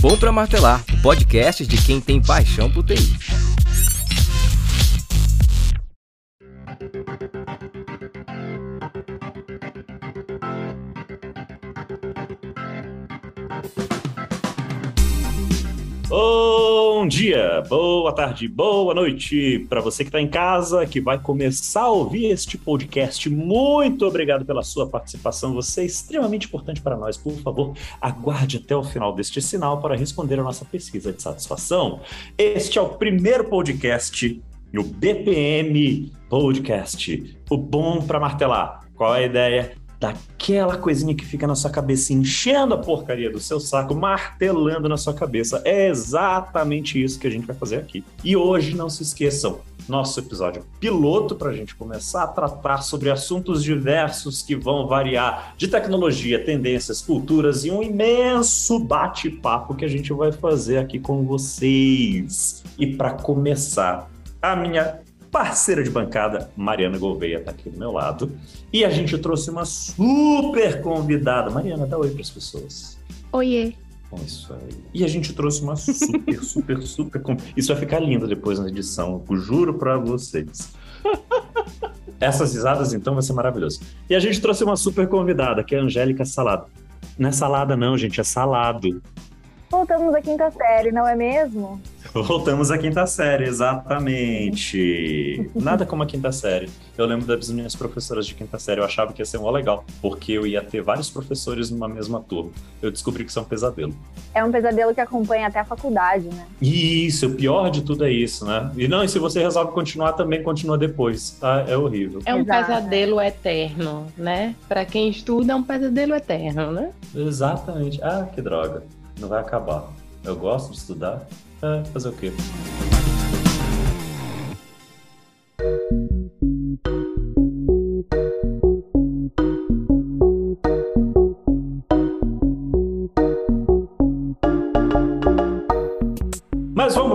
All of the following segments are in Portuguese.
Bom para Martelar, podcast de quem tem paixão por TI. Dia, boa tarde, boa noite para você que está em casa, que vai começar a ouvir este podcast. Muito obrigado pela sua participação, você é extremamente importante para nós. Por favor, aguarde até o final deste sinal para responder a nossa pesquisa de satisfação. Este é o primeiro podcast no BPM Podcast, o bom para martelar. Qual é a ideia? Daquela coisinha que fica na sua cabeça, enchendo a porcaria do seu saco, martelando na sua cabeça. É exatamente isso que a gente vai fazer aqui. E hoje, não se esqueçam, nosso episódio piloto para a gente começar a tratar sobre assuntos diversos que vão variar de tecnologia, tendências, culturas e um imenso bate-papo que a gente vai fazer aqui com vocês. E para começar, a minha parceira de bancada, Mariana Gouveia, está aqui do meu lado. E a gente trouxe uma super convidada. Mariana, dá oi para as pessoas. Oiê. Bom, isso aí. E a gente trouxe uma super, super, super. Isso vai ficar lindo depois na edição, eu juro para vocês. Essas risadas, então, vai ser maravilhoso. E a gente trouxe uma super convidada, que é a Angélica Salado. Não é salada, não, gente, é salado. Voltamos à quinta série, não é mesmo? Voltamos à quinta série, exatamente. Nada como a quinta série. Eu lembro das minhas professoras de quinta série, eu achava que ia ser um legal, porque eu ia ter vários professores numa mesma turma. Eu descobri que isso é um pesadelo. É um pesadelo que acompanha até a faculdade, né? Isso, o pior de tudo é isso, né? E não, e se você resolve continuar, também continua depois. Tá? É horrível. É um Exato. pesadelo eterno, né? Para quem estuda, é um pesadelo eterno, né? Exatamente. Ah, que droga não vai acabar. Eu gosto de estudar, é, fazer o quê?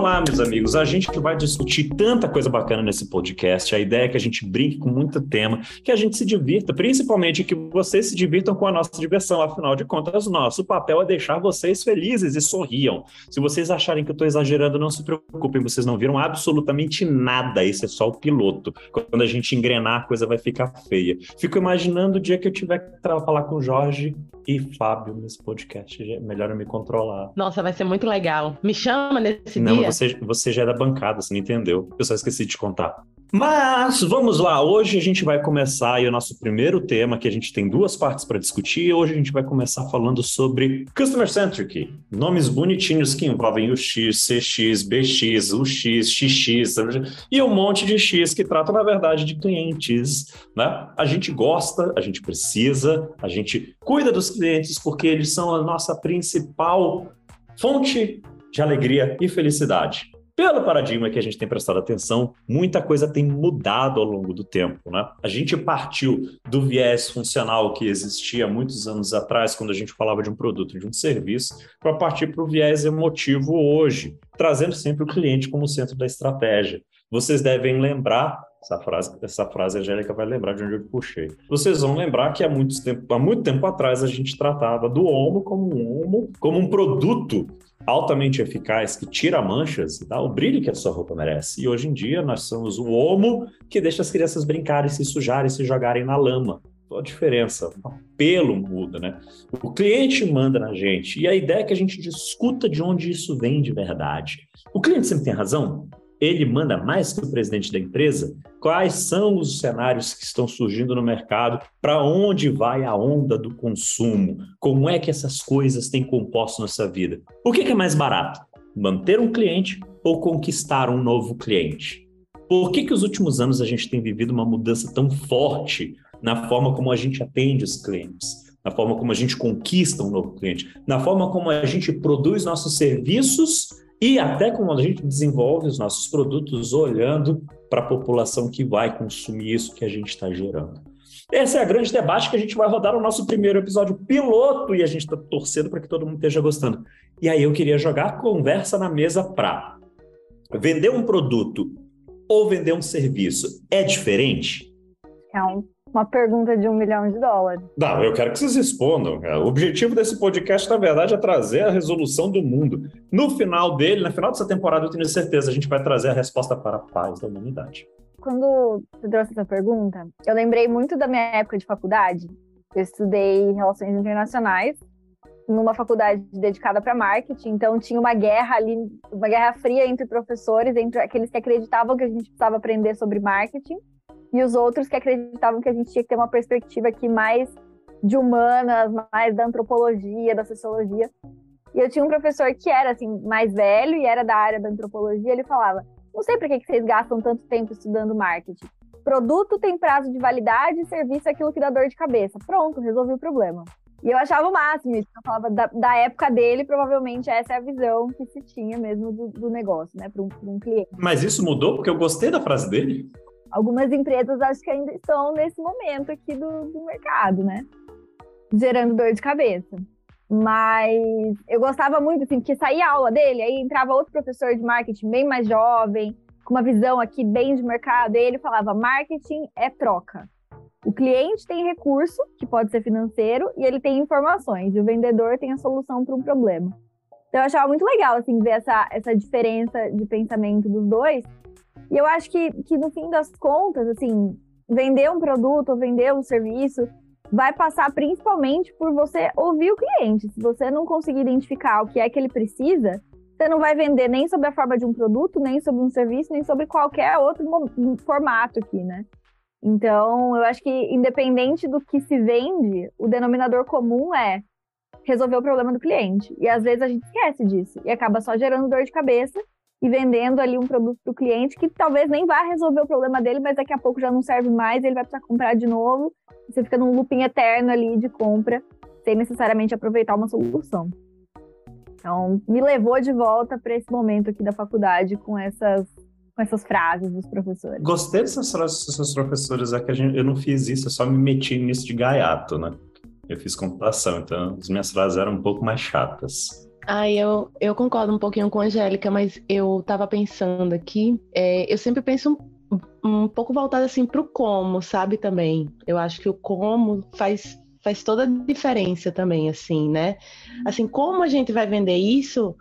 Lá, meus amigos, a gente vai discutir tanta coisa bacana nesse podcast. A ideia é que a gente brinque com muito tema, que a gente se divirta, principalmente que vocês se divirtam com a nossa diversão. Afinal de contas, nosso papel é deixar vocês felizes e sorriam. Se vocês acharem que eu estou exagerando, não se preocupem, vocês não viram absolutamente nada. Esse é só o piloto. Quando a gente engrenar, a coisa vai ficar feia. Fico imaginando o dia que eu tiver que falar com o Jorge e Fábio nesse podcast. É melhor eu me controlar. Nossa, vai ser muito legal. Me chama nesse não, você, você já é da bancada, você não entendeu. Eu só esqueci de te contar. Mas vamos lá, hoje a gente vai começar aí o nosso primeiro tema, que a gente tem duas partes para discutir. Hoje a gente vai começar falando sobre Customer Centric, nomes bonitinhos que envolvem o X, CX, BX, UX, XX e um monte de X que trata, na verdade, de clientes. Né? A gente gosta, a gente precisa, a gente cuida dos clientes porque eles são a nossa principal fonte de alegria e felicidade. Pelo paradigma que a gente tem prestado atenção, muita coisa tem mudado ao longo do tempo. Né? A gente partiu do viés funcional que existia muitos anos atrás, quando a gente falava de um produto, de um serviço, para partir para o viés emotivo hoje, trazendo sempre o cliente como centro da estratégia. Vocês devem lembrar essa frase, essa frase a Angélica vai lembrar de onde eu puxei. Vocês vão lembrar que há muito tempo, há muito tempo atrás a gente tratava do homo como um homo, como um produto altamente eficaz que tira manchas e dá o brilho que a sua roupa merece. E hoje em dia nós somos o homo que deixa as crianças brincarem, se sujarem, se jogarem na lama. Qual a diferença? O apelo muda, né? O cliente manda na gente. E a ideia é que a gente discuta de onde isso vem de verdade. O cliente sempre tem razão? Ele manda mais que o presidente da empresa? Quais são os cenários que estão surgindo no mercado? Para onde vai a onda do consumo? Como é que essas coisas têm composto nossa vida? O que é mais barato? Manter um cliente ou conquistar um novo cliente? Por que, que os últimos anos a gente tem vivido uma mudança tão forte na forma como a gente atende os clientes? na forma como a gente conquista um novo cliente, na forma como a gente produz nossos serviços e até como a gente desenvolve os nossos produtos olhando para a população que vai consumir isso que a gente está gerando. Esse é o grande debate que a gente vai rodar no nosso primeiro episódio piloto e a gente está torcendo para que todo mundo esteja gostando. E aí eu queria jogar a conversa na mesa para vender um produto ou vender um serviço é diferente? É um uma pergunta de um milhão de dólares. Não, eu quero que vocês respondam. O objetivo desse podcast, na verdade, é trazer a resolução do mundo. No final dele, no final dessa temporada, eu tenho certeza, a gente vai trazer a resposta para a paz da humanidade. Quando você trouxe essa pergunta, eu lembrei muito da minha época de faculdade. Eu estudei Relações Internacionais numa faculdade dedicada para marketing, então tinha uma guerra ali, uma guerra fria entre professores, entre aqueles que acreditavam que a gente precisava aprender sobre marketing e os outros que acreditavam que a gente tinha que ter uma perspectiva aqui mais de humanas, mais da antropologia, da sociologia. E eu tinha um professor que era assim mais velho e era da área da antropologia, ele falava: "Não sei por que vocês gastam tanto tempo estudando marketing. Produto tem prazo de validade, serviço é aquilo que dá dor de cabeça. Pronto, resolvi o problema." E eu achava o máximo isso. Eu falava da, da, época dele, provavelmente essa é a visão que se tinha mesmo do, do negócio, né, para um, um, cliente. Mas isso mudou porque eu gostei da frase dele algumas empresas acho que ainda estão nesse momento aqui do, do mercado, né? Gerando dor de cabeça. Mas eu gostava muito, assim, porque saía a aula dele, aí entrava outro professor de marketing bem mais jovem, com uma visão aqui bem de mercado, e ele falava: marketing é troca. O cliente tem recurso, que pode ser financeiro, e ele tem informações, e o vendedor tem a solução para um problema. Então eu achava muito legal, assim, ver essa, essa diferença de pensamento dos dois, e eu acho que, que no fim das contas, assim, vender um produto ou vender um serviço vai passar principalmente por você ouvir o cliente. Se você não conseguir identificar o que é que ele precisa, você não vai vender nem sobre a forma de um produto, nem sobre um serviço, nem sobre qualquer outro formato aqui, né? Então, eu acho que independente do que se vende, o denominador comum é resolver o problema do cliente. E às vezes a gente esquece disso e acaba só gerando dor de cabeça e vendendo ali um produto para o cliente que talvez nem vá resolver o problema dele, mas daqui a pouco já não serve mais, ele vai precisar comprar de novo. Você fica num looping eterno ali de compra, sem necessariamente aproveitar uma solução. Então, me levou de volta para esse momento aqui da faculdade com essas com essas frases dos professores. Gostei dessas frases dos seus professores, é que gente, eu não fiz isso, eu só me meti nisso de gaiato, né? Eu fiz computação, então as minhas frases eram um pouco mais chatas. Ah, eu, eu concordo um pouquinho com a Angélica, mas eu estava pensando aqui, é, eu sempre penso um, um pouco voltado assim para o como, sabe, também. Eu acho que o como faz, faz toda a diferença também, assim, né? Assim, como a gente vai vender isso,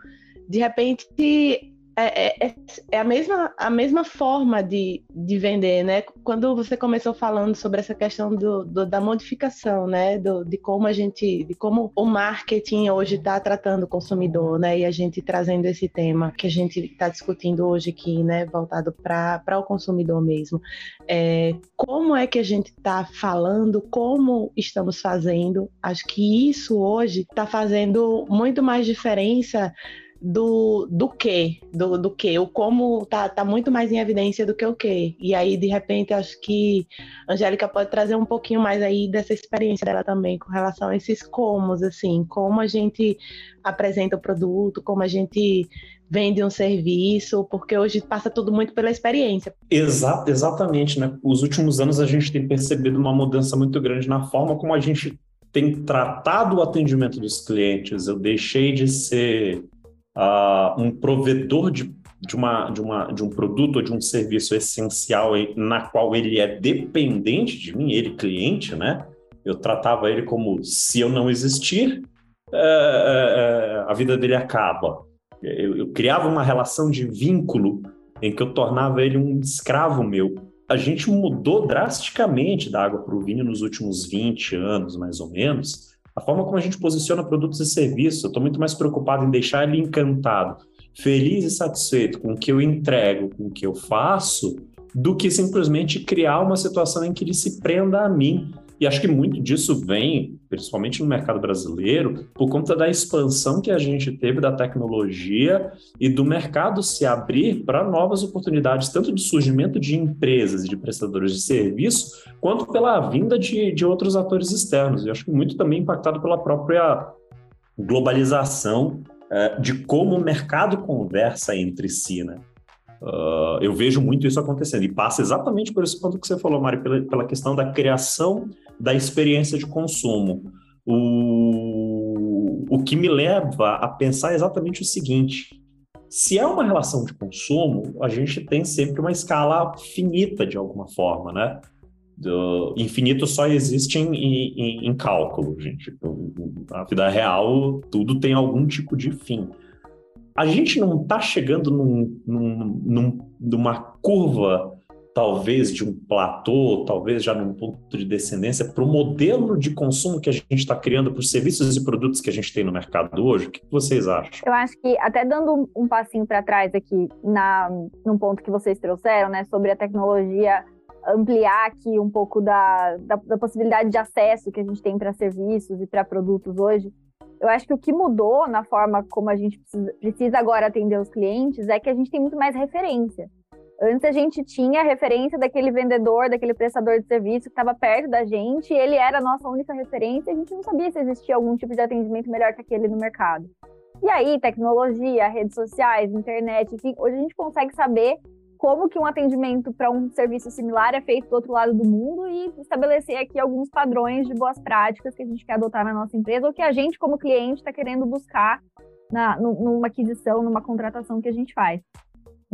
de repente é, é, é, é, a, mesma, a mesma forma de, de vender, né? Quando você começou falando sobre essa questão do, do da modificação, né? Do, de como a gente, de como o marketing hoje está tratando o consumidor, né? E a gente trazendo esse tema que a gente está discutindo hoje aqui, né? Voltado para o consumidor mesmo. É, como é que a gente está falando, como estamos fazendo? Acho que isso hoje está fazendo muito mais diferença do, do que, do, do que, o como tá, tá muito mais em evidência do que o que. E aí, de repente, acho que a Angélica pode trazer um pouquinho mais aí dessa experiência dela também com relação a esses comos, assim, como a gente apresenta o produto, como a gente vende um serviço, porque hoje passa tudo muito pela experiência. Exa exatamente, né? Os últimos anos a gente tem percebido uma mudança muito grande na forma como a gente tem tratado o atendimento dos clientes. Eu deixei de ser uh, um provedor de, de, uma, de, uma, de um produto ou de um serviço essencial na qual ele é dependente de mim, ele cliente, né? Eu tratava ele como se eu não existir, é, é, a vida dele acaba. Eu, eu criava uma relação de vínculo em que eu tornava ele um escravo meu. A gente mudou drasticamente da água para o vinho nos últimos 20 anos, mais ou menos, a forma como a gente posiciona produtos e serviços, eu estou muito mais preocupado em deixar ele encantado, feliz e satisfeito com o que eu entrego, com o que eu faço, do que simplesmente criar uma situação em que ele se prenda a mim e acho que muito disso vem, principalmente no mercado brasileiro, por conta da expansão que a gente teve da tecnologia e do mercado se abrir para novas oportunidades, tanto de surgimento de empresas e de prestadores de serviço, quanto pela vinda de, de outros atores externos. E acho que muito também impactado pela própria globalização é, de como o mercado conversa entre si, né? Uh, eu vejo muito isso acontecendo e passa exatamente por esse ponto que você falou, Mari, pela, pela questão da criação da experiência de consumo. O, o que me leva a pensar exatamente o seguinte: se é uma relação de consumo, a gente tem sempre uma escala finita de alguma forma, né? do infinito só existe em, em, em, cálculo, gente. Na vida real, tudo tem algum tipo de fim. A gente não está chegando num, num, num, numa curva, talvez de um platô, talvez já num ponto de descendência, para o modelo de consumo que a gente está criando para os serviços e produtos que a gente tem no mercado hoje. O que vocês acham? Eu acho que, até dando um passinho para trás aqui, na, num ponto que vocês trouxeram, né, sobre a tecnologia ampliar aqui um pouco da, da, da possibilidade de acesso que a gente tem para serviços e para produtos hoje. Eu acho que o que mudou na forma como a gente precisa, agora atender os clientes é que a gente tem muito mais referência. Antes a gente tinha a referência daquele vendedor, daquele prestador de serviço que estava perto da gente, ele era a nossa única referência, a gente não sabia se existia algum tipo de atendimento melhor que aquele no mercado. E aí, tecnologia, redes sociais, internet, enfim, hoje a gente consegue saber como que um atendimento para um serviço similar é feito do outro lado do mundo e estabelecer aqui alguns padrões de boas práticas que a gente quer adotar na nossa empresa ou que a gente, como cliente, está querendo buscar na, numa aquisição, numa contratação que a gente faz.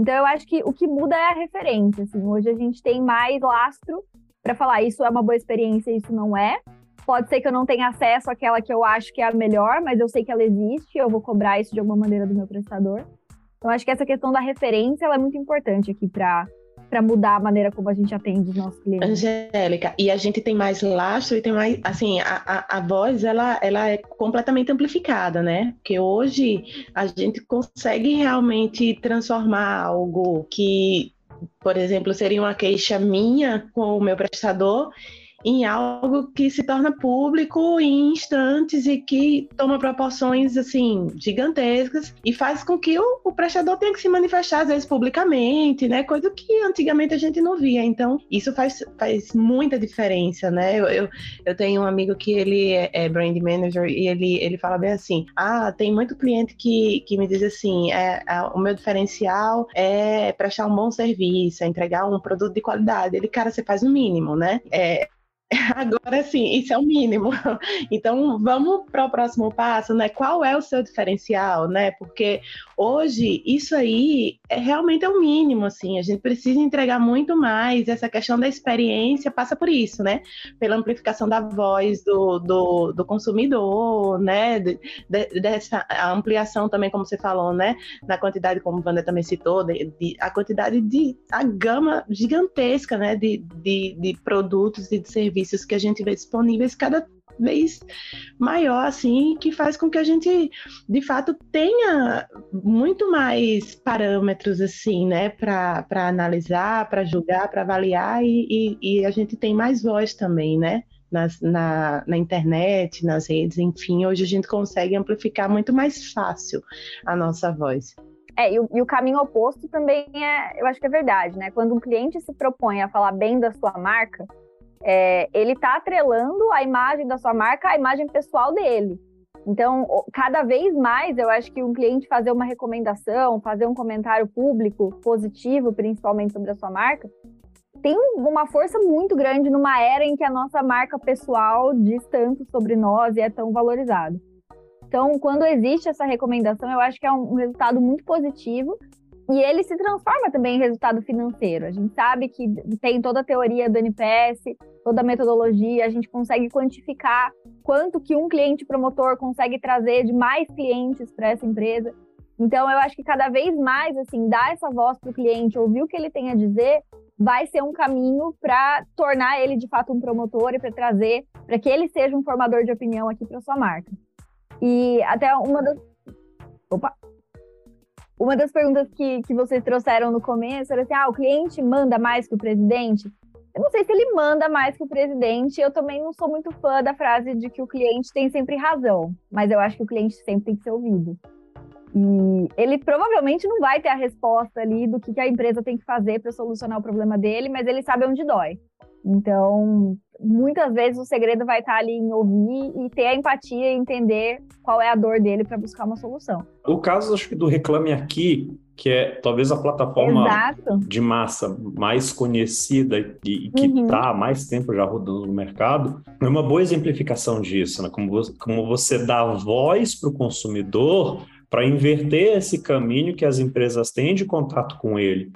Então, eu acho que o que muda é a referência. Assim. Hoje a gente tem mais lastro para falar isso é uma boa experiência, isso não é. Pode ser que eu não tenha acesso àquela que eu acho que é a melhor, mas eu sei que ela existe, eu vou cobrar isso de alguma maneira do meu prestador. Então, acho que essa questão da referência é muito importante aqui para para mudar a maneira como a gente atende os nossos clientes. Angélica, e a gente tem mais lastro e tem mais, assim, a, a, a, voz, ela, ela é completamente amplificada, né? Porque hoje a gente consegue realmente transformar algo que, por exemplo, seria uma queixa minha com o meu prestador em algo que se torna público em instantes e que toma proporções assim gigantescas e faz com que o, o, prestador tenha que se manifestar às vezes publicamente, né? Coisa que antigamente a gente não via. Então isso faz, faz muita diferença, né? Eu, eu, eu tenho um amigo que ele é, é, brand manager e ele, ele fala bem assim: ah, tem muito cliente que, que me diz assim, é, é o meu diferencial é prestar um bom serviço, é entregar um produto de qualidade. Ele, cara, você faz o mínimo, né? É, Agora sim, isso é o mínimo. Então, vamos para o próximo passo, né? Qual é o seu diferencial, né? Porque hoje isso aí é realmente é o mínimo, assim. A gente precisa entregar muito mais. Essa questão da experiência passa por isso, né? Pela amplificação da voz do, do, do consumidor, né? De, de, dessa ampliação também, como você falou, né? Na quantidade, como o também citou, de, de, a quantidade de a gama gigantesca, né? De, de, de produtos e de serviços que a gente vê disponíveis cada vez maior, assim, que faz com que a gente, de fato, tenha muito mais parâmetros, assim, né, para analisar, para julgar, para avaliar, e, e, e, a gente tem mais voz também, né, nas, na, na internet, nas redes, enfim, hoje a gente consegue amplificar muito mais fácil a nossa voz. É, e o, e o, caminho oposto também é, eu acho que é verdade, né? Quando um cliente se propõe a falar bem da sua marca, é, ele está atrelando a imagem da sua marca à imagem pessoal dele. Então, cada vez mais, eu acho que um cliente fazer uma recomendação, fazer um comentário público positivo, principalmente sobre a sua marca, tem uma força muito grande numa era em que a nossa marca pessoal diz tanto sobre nós e é tão valorizado. Então, quando existe essa recomendação, eu acho que é um resultado muito positivo e ele se transforma também em resultado financeiro. A gente sabe que tem toda a teoria do NPS, toda a metodologia, a gente consegue quantificar quanto que um cliente promotor consegue trazer de mais clientes para essa empresa. Então, eu acho que cada vez mais, assim, dar essa voz para o cliente, ouvir o que ele tem a dizer, vai ser um caminho para tornar ele de fato um promotor e para trazer, para que ele seja um formador de opinião aqui para sua marca. E até uma das. Opa! Uma das perguntas que, que vocês trouxeram no começo era assim: ah, o cliente manda mais que o presidente? Eu não sei se ele manda mais que o presidente. Eu também não sou muito fã da frase de que o cliente tem sempre razão, mas eu acho que o cliente sempre tem que ser ouvido. E ele provavelmente não vai ter a resposta ali do que, que a empresa tem que fazer para solucionar o problema dele, mas ele sabe onde dói. Então, muitas vezes o segredo vai estar ali em ouvir e ter a empatia e entender qual é a dor dele para buscar uma solução. O caso, acho que do Reclame Aqui, que é talvez a plataforma Exato. de massa mais conhecida e, que está uhum. há mais tempo já rodando no mercado, é uma boa exemplificação disso, né? Como você, como você dá voz para o consumidor para inverter esse caminho que as empresas têm de contato com ele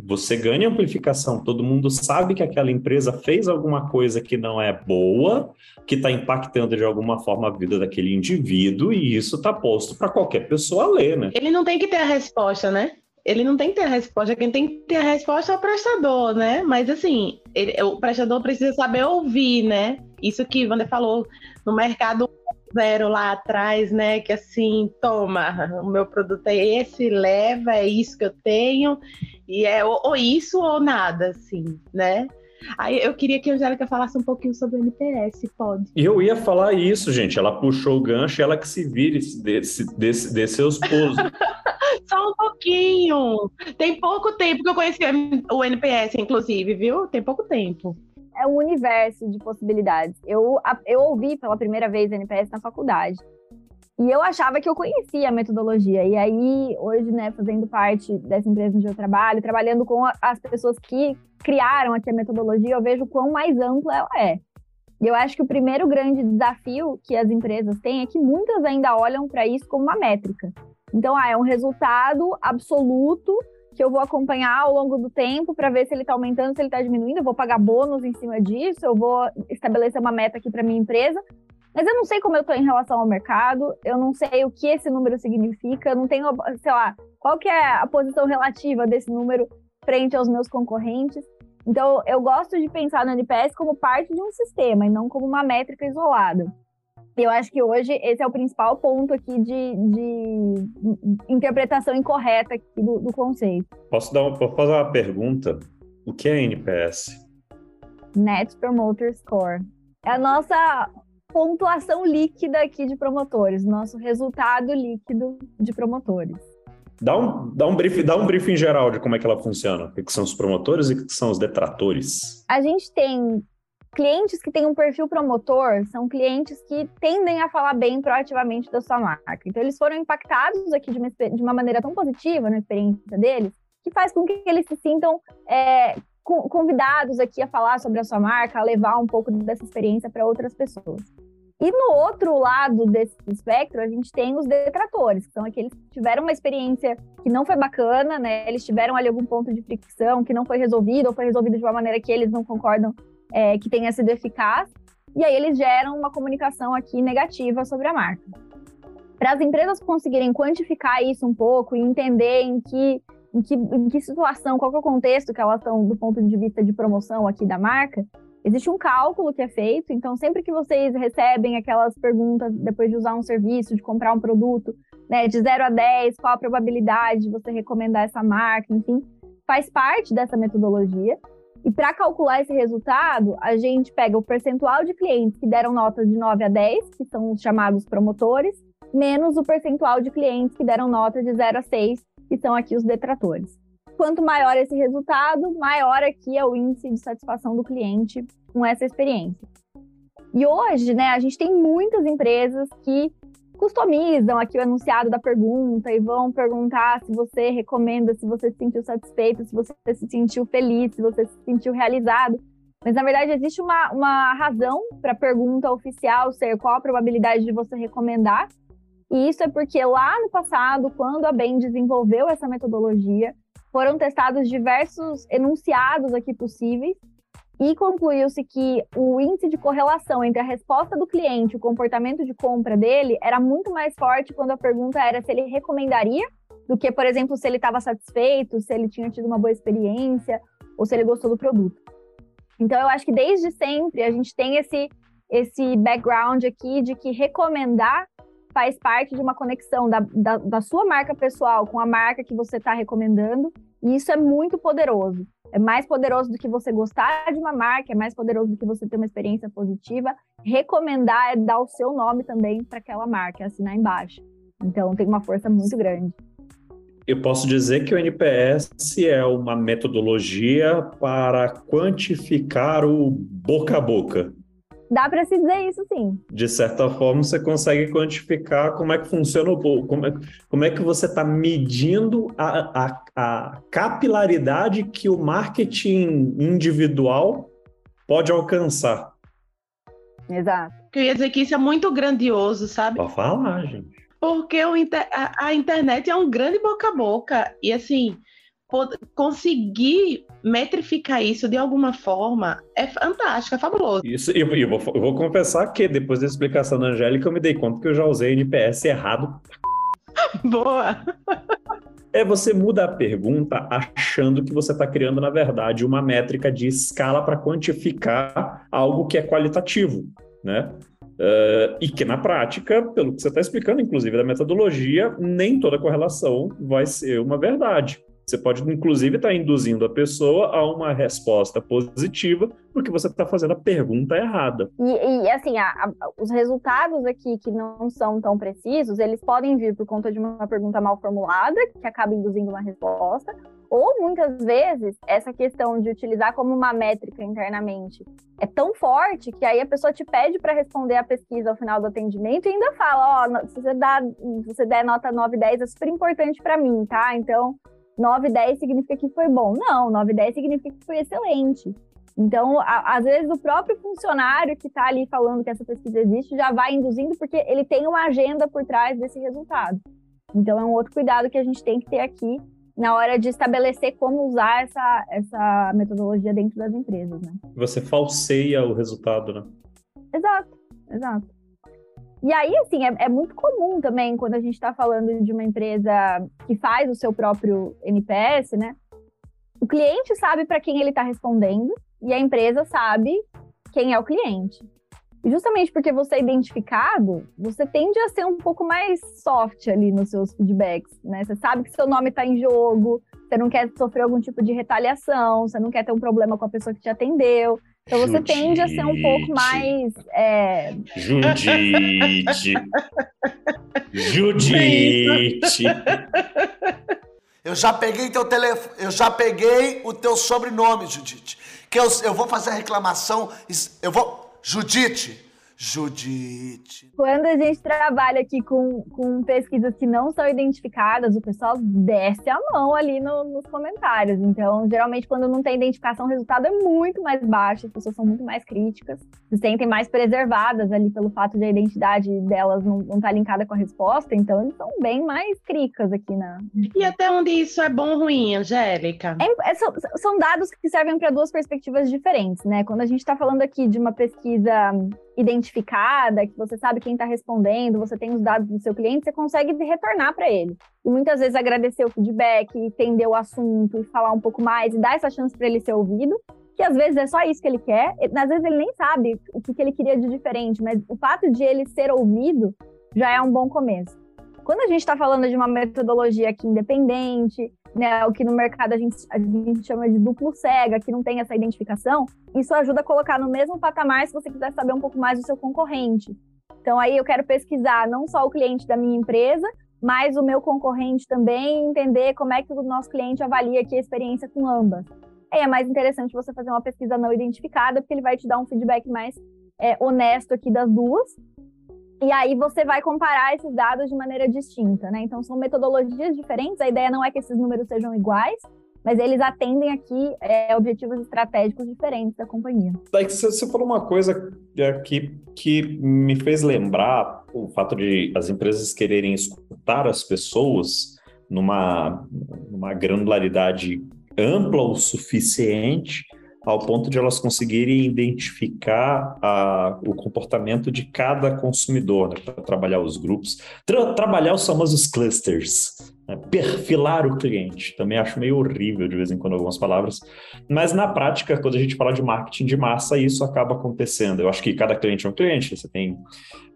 Você ganha amplificação, todo mundo sabe que aquela empresa fez alguma coisa que não é boa, que está impactando de alguma forma a vida daquele indivíduo, e isso está posto para qualquer pessoa ler, né? Ele não tem que ter a resposta, né? Ele não tem que ter a resposta, quem tem que ter a resposta é o prestador, né? Mas assim, ele, o prestador precisa saber ouvir, né? Isso que Wander falou no mercado zero lá atrás, né? Que assim, toma, o meu produto é esse, leva, é isso que eu tenho, e é ou, ou isso ou nada, assim, né? Aí eu queria que a Angélica falasse um pouquinho sobre o NPS, pode. E eu ia falar isso, gente. Ela puxou o gancho, ela que se vire desse, desse, desse seus pousos. Só um pouquinho. Tem pouco tempo que eu conheci o NPS, inclusive, viu? Tem pouco tempo é um universo de possibilidades. Eu, eu ouvi pela primeira vez NPS na faculdade. E eu achava que eu conhecia a metodologia. E aí, hoje, né, fazendo parte dessa empresa onde eu trabalho, trabalhando com as pessoas que criaram aqui a metodologia, eu vejo quão mais ampla ela é. E eu acho que o primeiro grande desafio que as empresas têm é que muitas ainda olham para isso como uma métrica. Então, ah, é um resultado absoluto que eu vou acompanhar ao longo do tempo para ver se ele está aumentando, se ele está diminuindo. Eu vou pagar bônus em cima disso, eu vou estabelecer uma meta aqui para minha empresa. Mas eu não sei como eu estou em relação ao mercado, eu não sei o que esse número significa, eu não tenho, sei lá, qual que é a posição relativa desse número frente aos meus concorrentes. Então, eu gosto de pensar no NPS como parte de um sistema e não como uma métrica isolada. Eu acho que hoje esse é o principal ponto aqui de, de interpretação incorreta do, do, conceito. Posso, dar, posso fazer uma pergunta? O que é NPS? Net Promoter Score. É a nossa pontuação líquida aqui de promotores, nosso resultado líquido de promotores. Dá um, dá um, brief, dá um briefing geral de como é que ela funciona. O que são os promotores e o que são os detratores? A gente tem clientes que têm um perfil promotor são clientes que tendem a falar bem proativamente da sua marca. Então, eles foram impactados aqui de uma, de uma maneira tão positiva na experiência deles, que faz com que eles se sintam é, convidados aqui a falar sobre a sua marca, a levar um pouco dessa experiência para outras pessoas. E no outro lado desse espectro, a gente tem os detratores, que são aqueles que tiveram uma experiência que não foi bacana, né? Eles tiveram ali algum ponto de fricção que não foi resolvido, ou foi resolvido de uma maneira que eles não concordam é, que tenha sido eficaz, e aí eles geram uma comunicação aqui negativa sobre a marca. Para as empresas conseguirem quantificar isso um pouco e entender em que, em que, em que situação, qual é o contexto que elas estão do ponto de vista de promoção aqui da marca, existe um cálculo que é feito, então sempre que vocês recebem aquelas perguntas depois de usar um serviço, de comprar um produto, né, de 0 a 10, qual a probabilidade de você recomendar essa marca, enfim, faz parte dessa metodologia. E para calcular esse resultado, a gente pega o percentual de clientes que deram notas de 9 a 10, que são os chamados promotores, menos o percentual de clientes que deram nota de 0 a 6, que são aqui os detratores. Quanto maior esse resultado, maior aqui é o índice de satisfação do cliente com essa experiência. E hoje, né, a gente tem muitas empresas que customizam aqui o enunciado da pergunta e vão perguntar se você recomenda, se você se sentiu satisfeito, se você se sentiu feliz, se você se sentiu realizado. Mas, na verdade, existe uma, uma razão para a pergunta oficial ser qual a probabilidade de você recomendar. E isso é porque lá no passado, quando a BEM desenvolveu essa metodologia, foram testados diversos enunciados aqui possíveis e concluiu-se que o índice de correlação entre a resposta do cliente e o comportamento de compra dele era muito mais forte quando a pergunta era se ele recomendaria do que, por exemplo, se ele estava satisfeito, se ele tinha tido uma boa experiência ou se ele gostou do produto. Então, eu acho que desde sempre a gente tem esse, esse background aqui de que recomendar faz parte de uma conexão da, da, da sua marca pessoal com a marca que você está recomendando, e isso é muito poderoso. É mais poderoso do que você gostar de uma marca, é mais poderoso do que você ter uma experiência positiva. Recomendar é dar o seu nome também para aquela marca, assinar embaixo. Então tem uma força muito grande. Eu posso dizer que o NPS é uma metodologia para quantificar o boca a boca. Dá para se dizer isso sim. De certa forma, você consegue quantificar como é que funciona o como é, como é que você está medindo a, a, a capilaridade que o marketing individual pode alcançar. Exato. Eu ia dizer que isso é muito grandioso, sabe? Pode falar, gente. Porque o, a, a internet é um grande boca a boca. E assim, conseguir metrificar isso de alguma forma é fantástico, é fabuloso. Isso, e eu, eu, vou, eu vou confessar que depois da explicação da Angélica, eu me dei conta que eu já usei NPS errado. Boa! É você muda a pergunta achando que você está criando, na verdade, uma métrica de escala para quantificar algo que é qualitativo, né? Uh, e que na prática, pelo que você está explicando, inclusive da metodologia, nem toda correlação vai ser uma verdade. Você pode, inclusive, estar tá induzindo a pessoa a uma resposta positiva, porque você está fazendo a pergunta errada. E, e assim, a, a, os resultados aqui que não são tão precisos, eles podem vir por conta de uma pergunta mal formulada, que acaba induzindo uma resposta, ou muitas vezes essa questão de utilizar como uma métrica internamente é tão forte que aí a pessoa te pede para responder a pesquisa ao final do atendimento e ainda fala, ó, oh, se você dá, se você der nota 9, 10 é super importante para mim, tá? Então 9, 10 significa que foi bom. Não, 9, 10 significa que foi excelente. Então, a, às vezes, o próprio funcionário que está ali falando que essa pesquisa existe já vai induzindo, porque ele tem uma agenda por trás desse resultado. Então, é um outro cuidado que a gente tem que ter aqui na hora de estabelecer como usar essa, essa metodologia dentro das empresas. Né? Você falseia o resultado, né? Exato, exato. E aí, assim, é, é, muito comum também quando a gente está falando de uma empresa que faz o seu próprio NPS, né? O cliente sabe para quem ele está respondendo e a empresa sabe quem é o cliente. E justamente porque você é identificado, você tende a ser um pouco mais soft ali nos seus feedbacks, né? Você sabe que seu nome está em jogo, você não quer sofrer algum tipo de retaliação, você não quer ter um problema com a pessoa que te atendeu. Então você Judite. tende a ser um pouco mais. É... Judite! Judite! Eu já peguei teu telefone, eu já peguei o teu sobrenome, Judite. Que eu, eu vou fazer a reclamação, eu vou. Judite, Judite. Quando a gente trabalha aqui com, com pesquisas que não são identificadas, o pessoal desce a mão ali no, nos comentários. Então, geralmente, quando não tem identificação, o resultado é muito mais baixo, as pessoas são muito mais críticas, se sentem mais preservadas ali pelo fato de a identidade delas não estar tá linkada com a resposta. Então, eles são bem mais críticas aqui na. E até onde isso é bom ou ruim, Angélica? É, é, são, são dados que servem para duas perspectivas diferentes, né? Quando a gente está falando aqui de uma pesquisa identificada, que você sabe quem está respondendo, você tem os dados do seu cliente, você consegue retornar para ele. E muitas vezes agradecer o feedback, entender o assunto e falar um pouco mais e dar essa chance para ele ser ouvido, que às vezes é só isso que ele quer, às vezes ele nem sabe o que, que ele queria de diferente, mas o fato de ele ser ouvido já é um bom começo. Quando a gente está falando de uma metodologia aqui independente, né, o que no mercado a gente, a gente chama de duplo cega, que não tem essa identificação, isso ajuda a colocar no mesmo patamar se você quiser saber um pouco mais do seu concorrente. Então aí eu quero pesquisar não só o cliente da minha empresa, mas o meu concorrente também, entender como é que o nosso cliente avalia aqui a experiência com ambas. É mais interessante você fazer uma pesquisa não identificada, porque ele vai te dar um feedback mais é, honesto aqui das duas, e aí você vai comparar esses dados de maneira distinta, né? Então são metodologias diferentes. A ideia não é que esses números sejam iguais, mas eles atendem aqui é, objetivos estratégicos diferentes da companhia. Daí você falou uma coisa aqui que me fez lembrar o fato de as empresas quererem escutar as pessoas numa, numa granularidade ampla o suficiente ao ponto de elas conseguirem identificar a, o comportamento de cada consumidor, né, para trabalhar os grupos, tra trabalhar os famosos clusters, né, perfilar o cliente. Também acho meio horrível de vez em quando algumas palavras, mas na prática, quando a gente fala de marketing de massa, isso acaba acontecendo. Eu acho que cada cliente é um cliente, você tem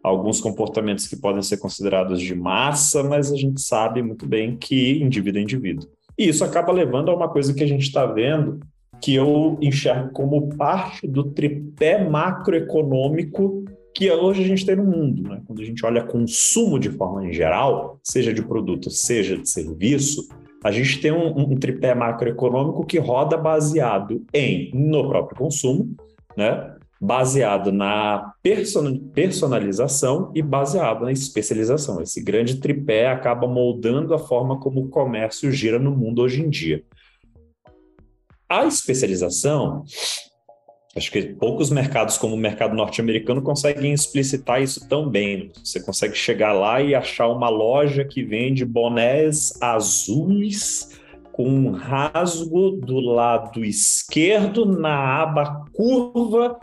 alguns comportamentos que podem ser considerados de massa, mas a gente sabe muito bem que indivíduo é indivíduo. E isso acaba levando a uma coisa que a gente está vendo que eu enxergo como parte do tripé macroeconômico que hoje a gente tem no mundo. Né? Quando a gente olha consumo de forma em geral, seja de produto, seja de serviço, a gente tem um, um tripé macroeconômico que roda baseado em no próprio consumo, né? baseado na personalização e baseado na especialização. Esse grande tripé acaba moldando a forma como o comércio gira no mundo hoje em dia. A especialização, acho que poucos mercados como o mercado norte-americano conseguem explicitar isso tão bem. Você consegue chegar lá e achar uma loja que vende bonés azuis com um rasgo do lado esquerdo na aba curva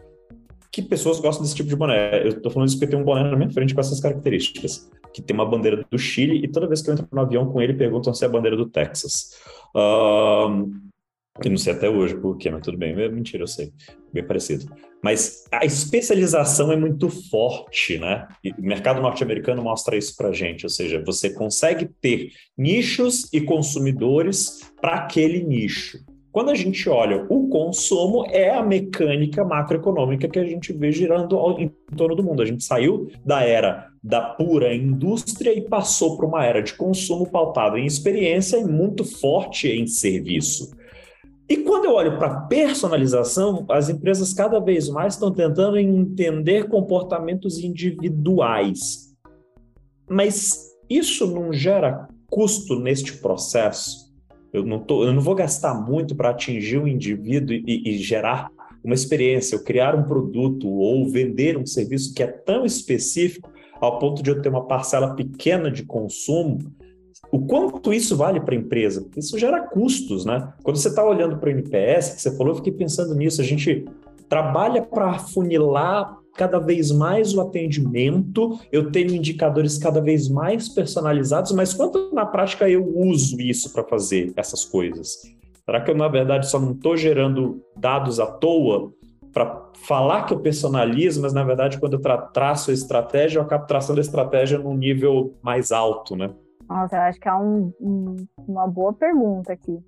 que pessoas gostam desse tipo de boné. Eu estou falando isso porque tem um boné na minha frente com essas características, que tem uma bandeira do Chile e toda vez que eu entro no avião com ele perguntam se é a bandeira do Texas. Uh, eu não sei até hoje por quê, mas tudo bem. É mentira, eu sei. Bem parecido. Mas a especialização é muito forte, né? E o mercado norte-americano mostra isso para gente. Ou seja, você consegue ter nichos e consumidores para aquele nicho. Quando a gente olha o consumo, é a mecânica macroeconômica que a gente vê girando em torno do mundo. A gente saiu da era da pura indústria e passou para uma era de consumo pautado em experiência e muito forte em serviço. E quando eu olho para personalização, as empresas cada vez mais estão tentando entender comportamentos individuais. Mas isso não gera custo neste processo? Eu não, tô, eu não vou gastar muito para atingir o um indivíduo e, e gerar uma experiência, eu criar um produto ou vender um serviço que é tão específico ao ponto de eu ter uma parcela pequena de consumo, o quanto isso vale para a empresa? Isso gera custos, né? Quando você está olhando para o NPS, que você falou, eu fiquei pensando nisso. A gente trabalha para funilar cada vez mais o atendimento, eu tenho indicadores cada vez mais personalizados, mas quanto na prática eu uso isso para fazer essas coisas? Será que eu, na verdade, só não estou gerando dados à toa para falar que eu personalizo, mas na verdade, quando eu tra traço a estratégia, eu acabo traçando a estratégia num nível mais alto, né? Nossa, eu acho que é um, um, uma boa pergunta aqui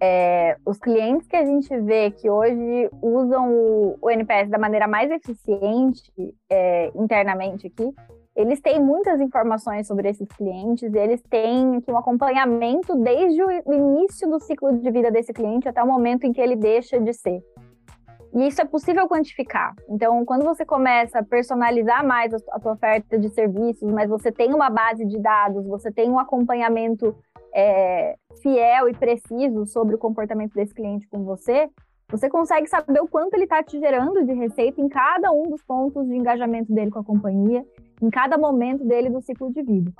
é, os clientes que a gente vê que hoje usam o, o NPS da maneira mais eficiente é, internamente aqui, eles têm muitas informações sobre esses clientes, eles têm aqui, um acompanhamento desde o início do ciclo de vida desse cliente até o momento em que ele deixa de ser. E isso é possível quantificar. Então, quando você começa a personalizar mais a tua oferta de serviços, mas você tem uma base de dados, você tem um acompanhamento é, fiel e preciso sobre o comportamento desse cliente com você, você consegue saber o quanto ele está te gerando de receita em cada um dos pontos de engajamento dele com a companhia, em cada momento dele do ciclo de vida.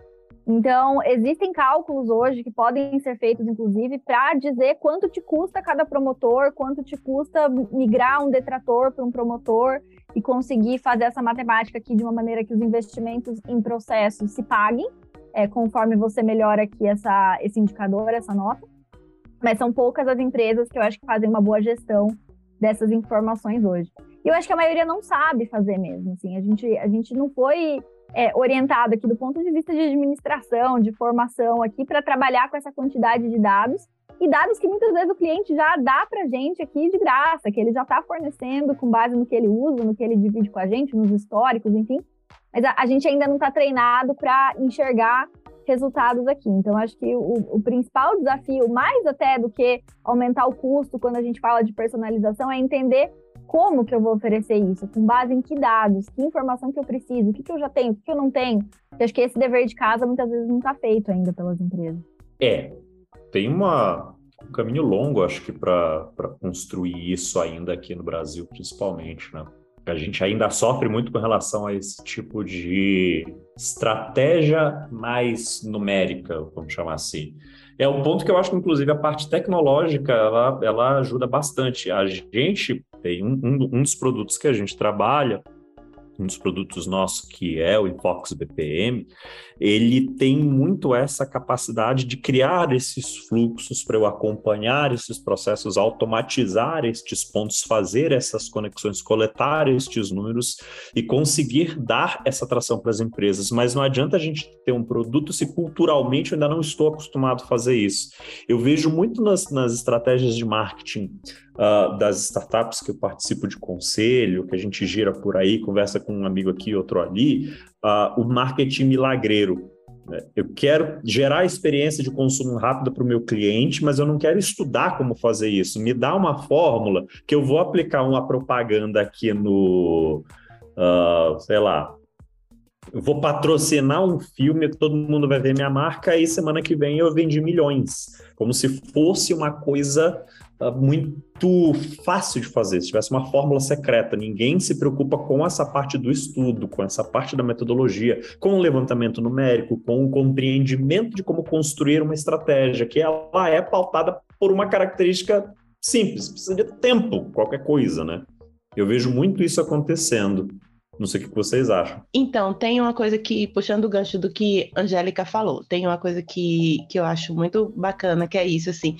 Então, existem cálculos hoje que podem ser feitos, inclusive, para dizer quanto te custa cada promotor, quanto te custa migrar um detrator para um promotor e conseguir fazer essa matemática aqui de uma maneira que os investimentos em processos se paguem é, conforme você melhora aqui essa, esse indicador, essa nota. Mas são poucas as empresas que eu acho que fazem uma boa gestão dessas informações hoje. E eu acho que a maioria não sabe fazer mesmo. Assim, a, gente, a gente não foi é, orientado aqui do ponto de vista de administração, de formação aqui para trabalhar com essa quantidade de dados e dados que muitas vezes o cliente já dá para a gente aqui de graça, que ele já está fornecendo com base no que ele usa, no que ele divide com a gente, nos históricos, enfim. Mas a, a gente ainda não está treinado para enxergar resultados aqui. Então, acho que o, o, principal desafio, mais até do que aumentar o custo quando a gente fala de personalização, é entender como que eu vou oferecer isso, com base em que dados, que informação que eu preciso, o que, que eu já tenho, o que, que eu não tenho. Eu acho que esse dever de casa muitas vezes não está feito ainda pelas empresas. É, tem uma, um caminho longo, acho que, para construir isso ainda aqui no Brasil, principalmente, né? A gente ainda sofre muito com relação a esse tipo de estratégia mais numérica, vamos chamar assim. É um ponto que eu acho que, inclusive, a parte tecnológica ela, ela ajuda bastante. A gente um, um, um dos produtos que a gente trabalha um dos produtos nossos, que é o Infox BPM, ele tem muito essa capacidade de criar esses fluxos para eu acompanhar esses processos, automatizar estes pontos, fazer essas conexões, coletar estes números e conseguir dar essa atração para as empresas. Mas não adianta a gente ter um produto se culturalmente eu ainda não estou acostumado a fazer isso. Eu vejo muito nas, nas estratégias de marketing uh, das startups que eu participo de conselho, que a gente gira por aí, conversa com um amigo aqui, outro ali, uh, o marketing milagreiro. Né? Eu quero gerar experiência de consumo rápido para o meu cliente, mas eu não quero estudar como fazer isso. Me dá uma fórmula que eu vou aplicar uma propaganda aqui no, uh, sei lá, eu vou patrocinar um filme que todo mundo vai ver minha marca e semana que vem eu vendi milhões, como se fosse uma coisa muito fácil de fazer, se tivesse uma fórmula secreta. Ninguém se preocupa com essa parte do estudo, com essa parte da metodologia, com o levantamento numérico, com o compreendimento de como construir uma estratégia, que ela é pautada por uma característica simples, precisa de tempo, qualquer coisa, né? Eu vejo muito isso acontecendo. Não sei o que vocês acham. Então, tem uma coisa que, puxando o gancho do que Angélica falou, tem uma coisa que, que eu acho muito bacana, que é isso, assim,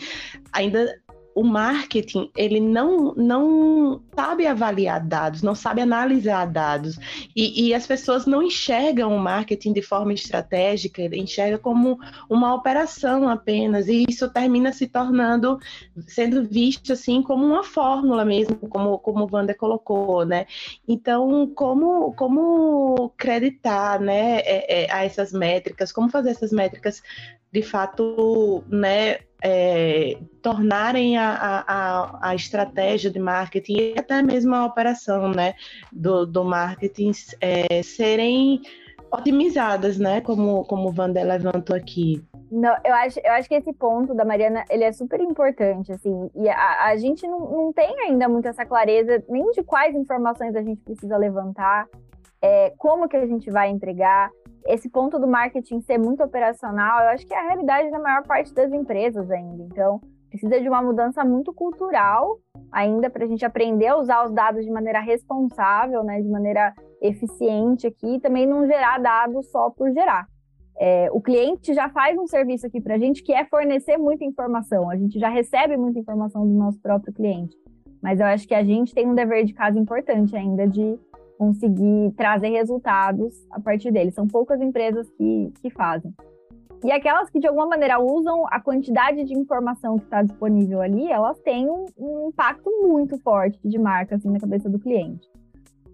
ainda o marketing ele não, não sabe avaliar dados, não sabe analisar dados e, e, as pessoas não enxergam o marketing de forma estratégica, enxerga como uma operação apenas e isso termina se tornando sendo visto assim como uma fórmula mesmo, como como o colocou, né? Então como como creditar, né, é, é, a essas métricas, como fazer essas métricas de fato, né, é, tornarem a, a, a, estratégia de marketing e até mesmo a operação né, do, do marketing é, serem otimizadas, né? Como, como o Wander levantou aqui. Não, eu acho, eu acho que esse ponto da Mariana, ele é super importante, assim, e a, a gente não, não tem ainda muito essa clareza nem de quais informações a gente precisa levantar, é, como que a gente vai entregar, esse ponto do marketing ser muito operacional, eu acho que é a realidade da maior parte das empresas ainda. Então, precisa de uma mudança muito cultural ainda para a gente aprender a usar os dados de maneira responsável, né, de maneira eficiente aqui, e também não gerar dados só por gerar. É, o cliente já faz um serviço aqui para a gente que é fornecer muita informação. A gente já recebe muita informação do nosso próprio cliente. Mas eu acho que a gente tem um dever de casa importante ainda de conseguir trazer resultados a partir dele. São poucas empresas que, que fazem. E aquelas que de alguma maneira usam a quantidade de informação que está disponível ali, elas têm um, um, impacto muito forte de marca assim, na cabeça do cliente.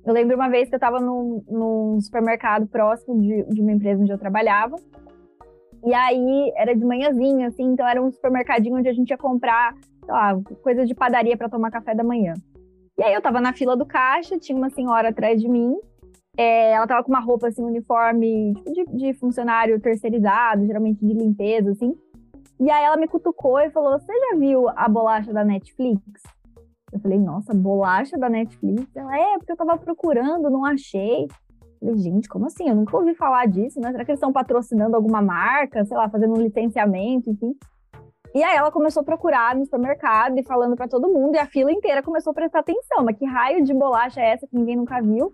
Eu lembro uma vez que eu estava num, num, supermercado próximo de, de, uma empresa onde eu trabalhava. E aí era de manhãzinha, assim, então era um supermercadinho onde a gente ia comprar lá, coisas de padaria para tomar café da manhã. E aí eu tava na fila do caixa, tinha uma senhora atrás de mim. É, ela tava com uma roupa, assim, uniforme tipo de, de, funcionário terceirizado, geralmente de limpeza, assim. E aí ela me cutucou e falou: Você já viu a bolacha da Netflix? Eu falei, nossa, bolacha da Netflix? Ela, é, porque eu tava procurando, não achei. Eu falei, gente, como assim? Eu nunca ouvi falar disso, né? Será que eles estão patrocinando alguma marca, sei lá, fazendo um licenciamento, enfim? E aí ela começou a procurar no supermercado e falando para todo mundo, e a fila inteira começou a prestar atenção. Mas que raio de bolacha é essa que ninguém nunca viu?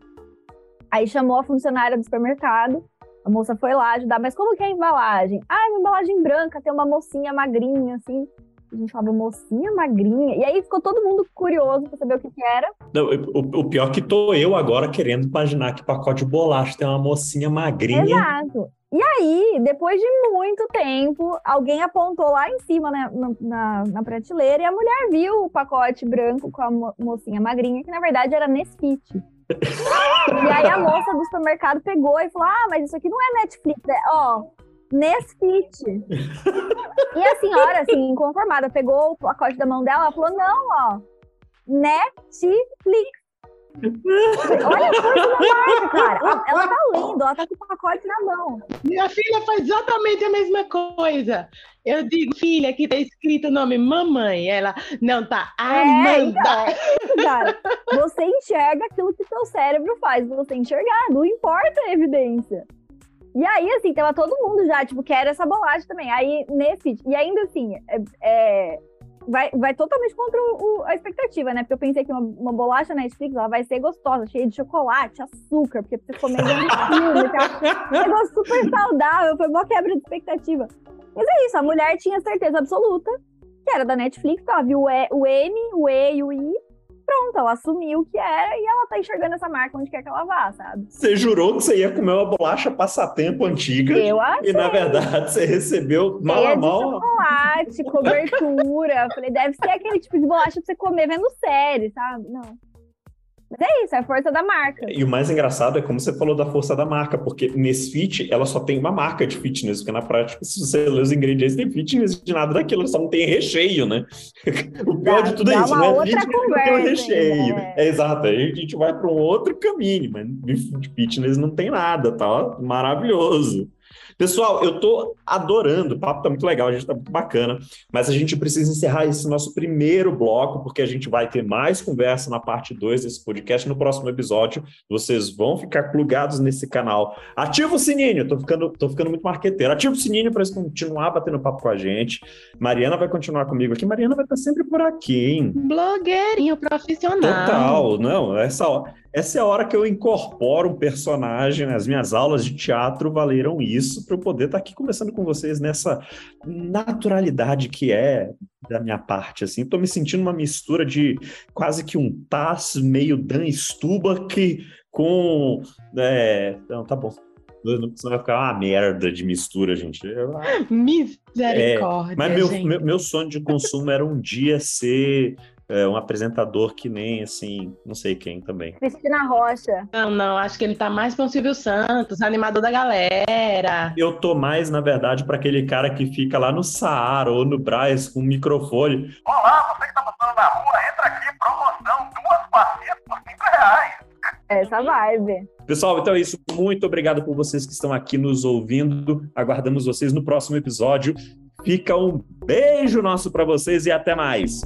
Aí chamou a funcionária do supermercado, a moça foi lá ajudar, mas como que é a embalagem? Ah, é uma embalagem branca, tem uma mocinha magrinha, assim. A gente falava, mocinha magrinha. E aí ficou todo mundo curioso para saber o que, que era. Não, o, o, pior é que tô eu agora querendo imaginar que pacote de bolacha tem uma mocinha magrinha. Exato. E aí, depois de muito tempo, alguém apontou lá em cima né, na, na, na, prateleira e a mulher viu o pacote branco com a mo mocinha magrinha, que na verdade era Nesfit. e aí a moça do supermercado pegou e falou: Ah, mas isso aqui não é Netflix, é, ó, Nesfit. e a senhora, assim, inconformada, pegou o pacote da mão dela e falou: Não, ó, Netflix. Olha a coisa da cara. Ela tá lendo, ela tá com o pacote na mão. Minha filha faz exatamente a mesma coisa. Eu digo, filha, aqui tá escrito o nome mamãe. Ela, não, tá Amanda. É, então, cara, você enxerga aquilo que seu cérebro faz você enxergar, não importa a evidência. E aí, assim, tava todo mundo já, tipo, quer essa bolacha também. Aí, nesse. E ainda assim, é, é vai, vai totalmente contra o, a expectativa, né? Porque eu pensei que uma, uma bolacha Netflix ela vai ser gostosa, cheia de chocolate, açúcar, porque você comer filme, tá? um negócio super saudável, foi uma quebra de expectativa. Mas é isso, a mulher tinha certeza absoluta que era da Netflix, ela viu o, e, o N, o E e o I, pronto, ela assumiu o que era e ela tá enxergando essa marca onde quer que ela vá, sabe? Você jurou que você ia comer uma bolacha passatempo antiga. Eu achei. E na verdade você recebeu mal a mal. chocolate, cobertura. Falei, deve ser aquele tipo de bolacha pra você comer vendo série, sabe? Não. Mas é isso, é a força da marca. E o mais engraçado é como você falou da força da marca, porque nesse fit ela só tem uma marca de fitness, porque na prática, se você ler os ingredientes, tem fitness de nada daquilo, só não tem recheio, né? o pior dá, de tudo é isso, né? Fitness não tem recheio. Né? É. exato, aí a gente vai para um outro caminho, mas de fitness não tem nada, tá? Maravilhoso. Pessoal, eu tô adorando, o papo tá muito legal, a gente tá muito bacana, mas a gente precisa encerrar esse nosso primeiro bloco, porque a gente vai ter mais conversa na parte 2 desse podcast no próximo episódio. Vocês vão ficar plugados nesse canal. Ativa o sininho, tô ficando, tô ficando muito marqueteiro. Ativa o sininho para continuar batendo papo com a gente. Mariana vai continuar comigo aqui. Mariana vai estar sempre por aqui, hein? Blogueirinho profissional. Total, não, essa hora. Essa é a hora que eu incorporo um personagem. As minhas aulas de teatro valeram isso para eu poder estar tá aqui conversando com vocês nessa naturalidade que é da minha parte. Assim, estou me sentindo uma mistura de quase que um Taz meio Dan Stubach com. É... Não, tá bom. Senão vai ficar uma merda de mistura, gente. Misericórdia. É, mas meu, meu, meu sonho de consumo era um dia ser é, um apresentador que nem, assim, não sei quem também. Cristina Rocha. Não, não, acho que ele tá mais com o Silvio Santos, animador da galera. Eu tô mais, na verdade, para aquele cara que fica lá no Saara ou no Braz com um microfone. Olá, você que tá passando na rua, entra aqui, promoção, duas pastinhas por cinco reais. Essa vibe. Pessoal, então é isso. Muito obrigado por vocês que estão aqui nos ouvindo. Aguardamos vocês no próximo episódio. Fica um beijo nosso para vocês e até mais.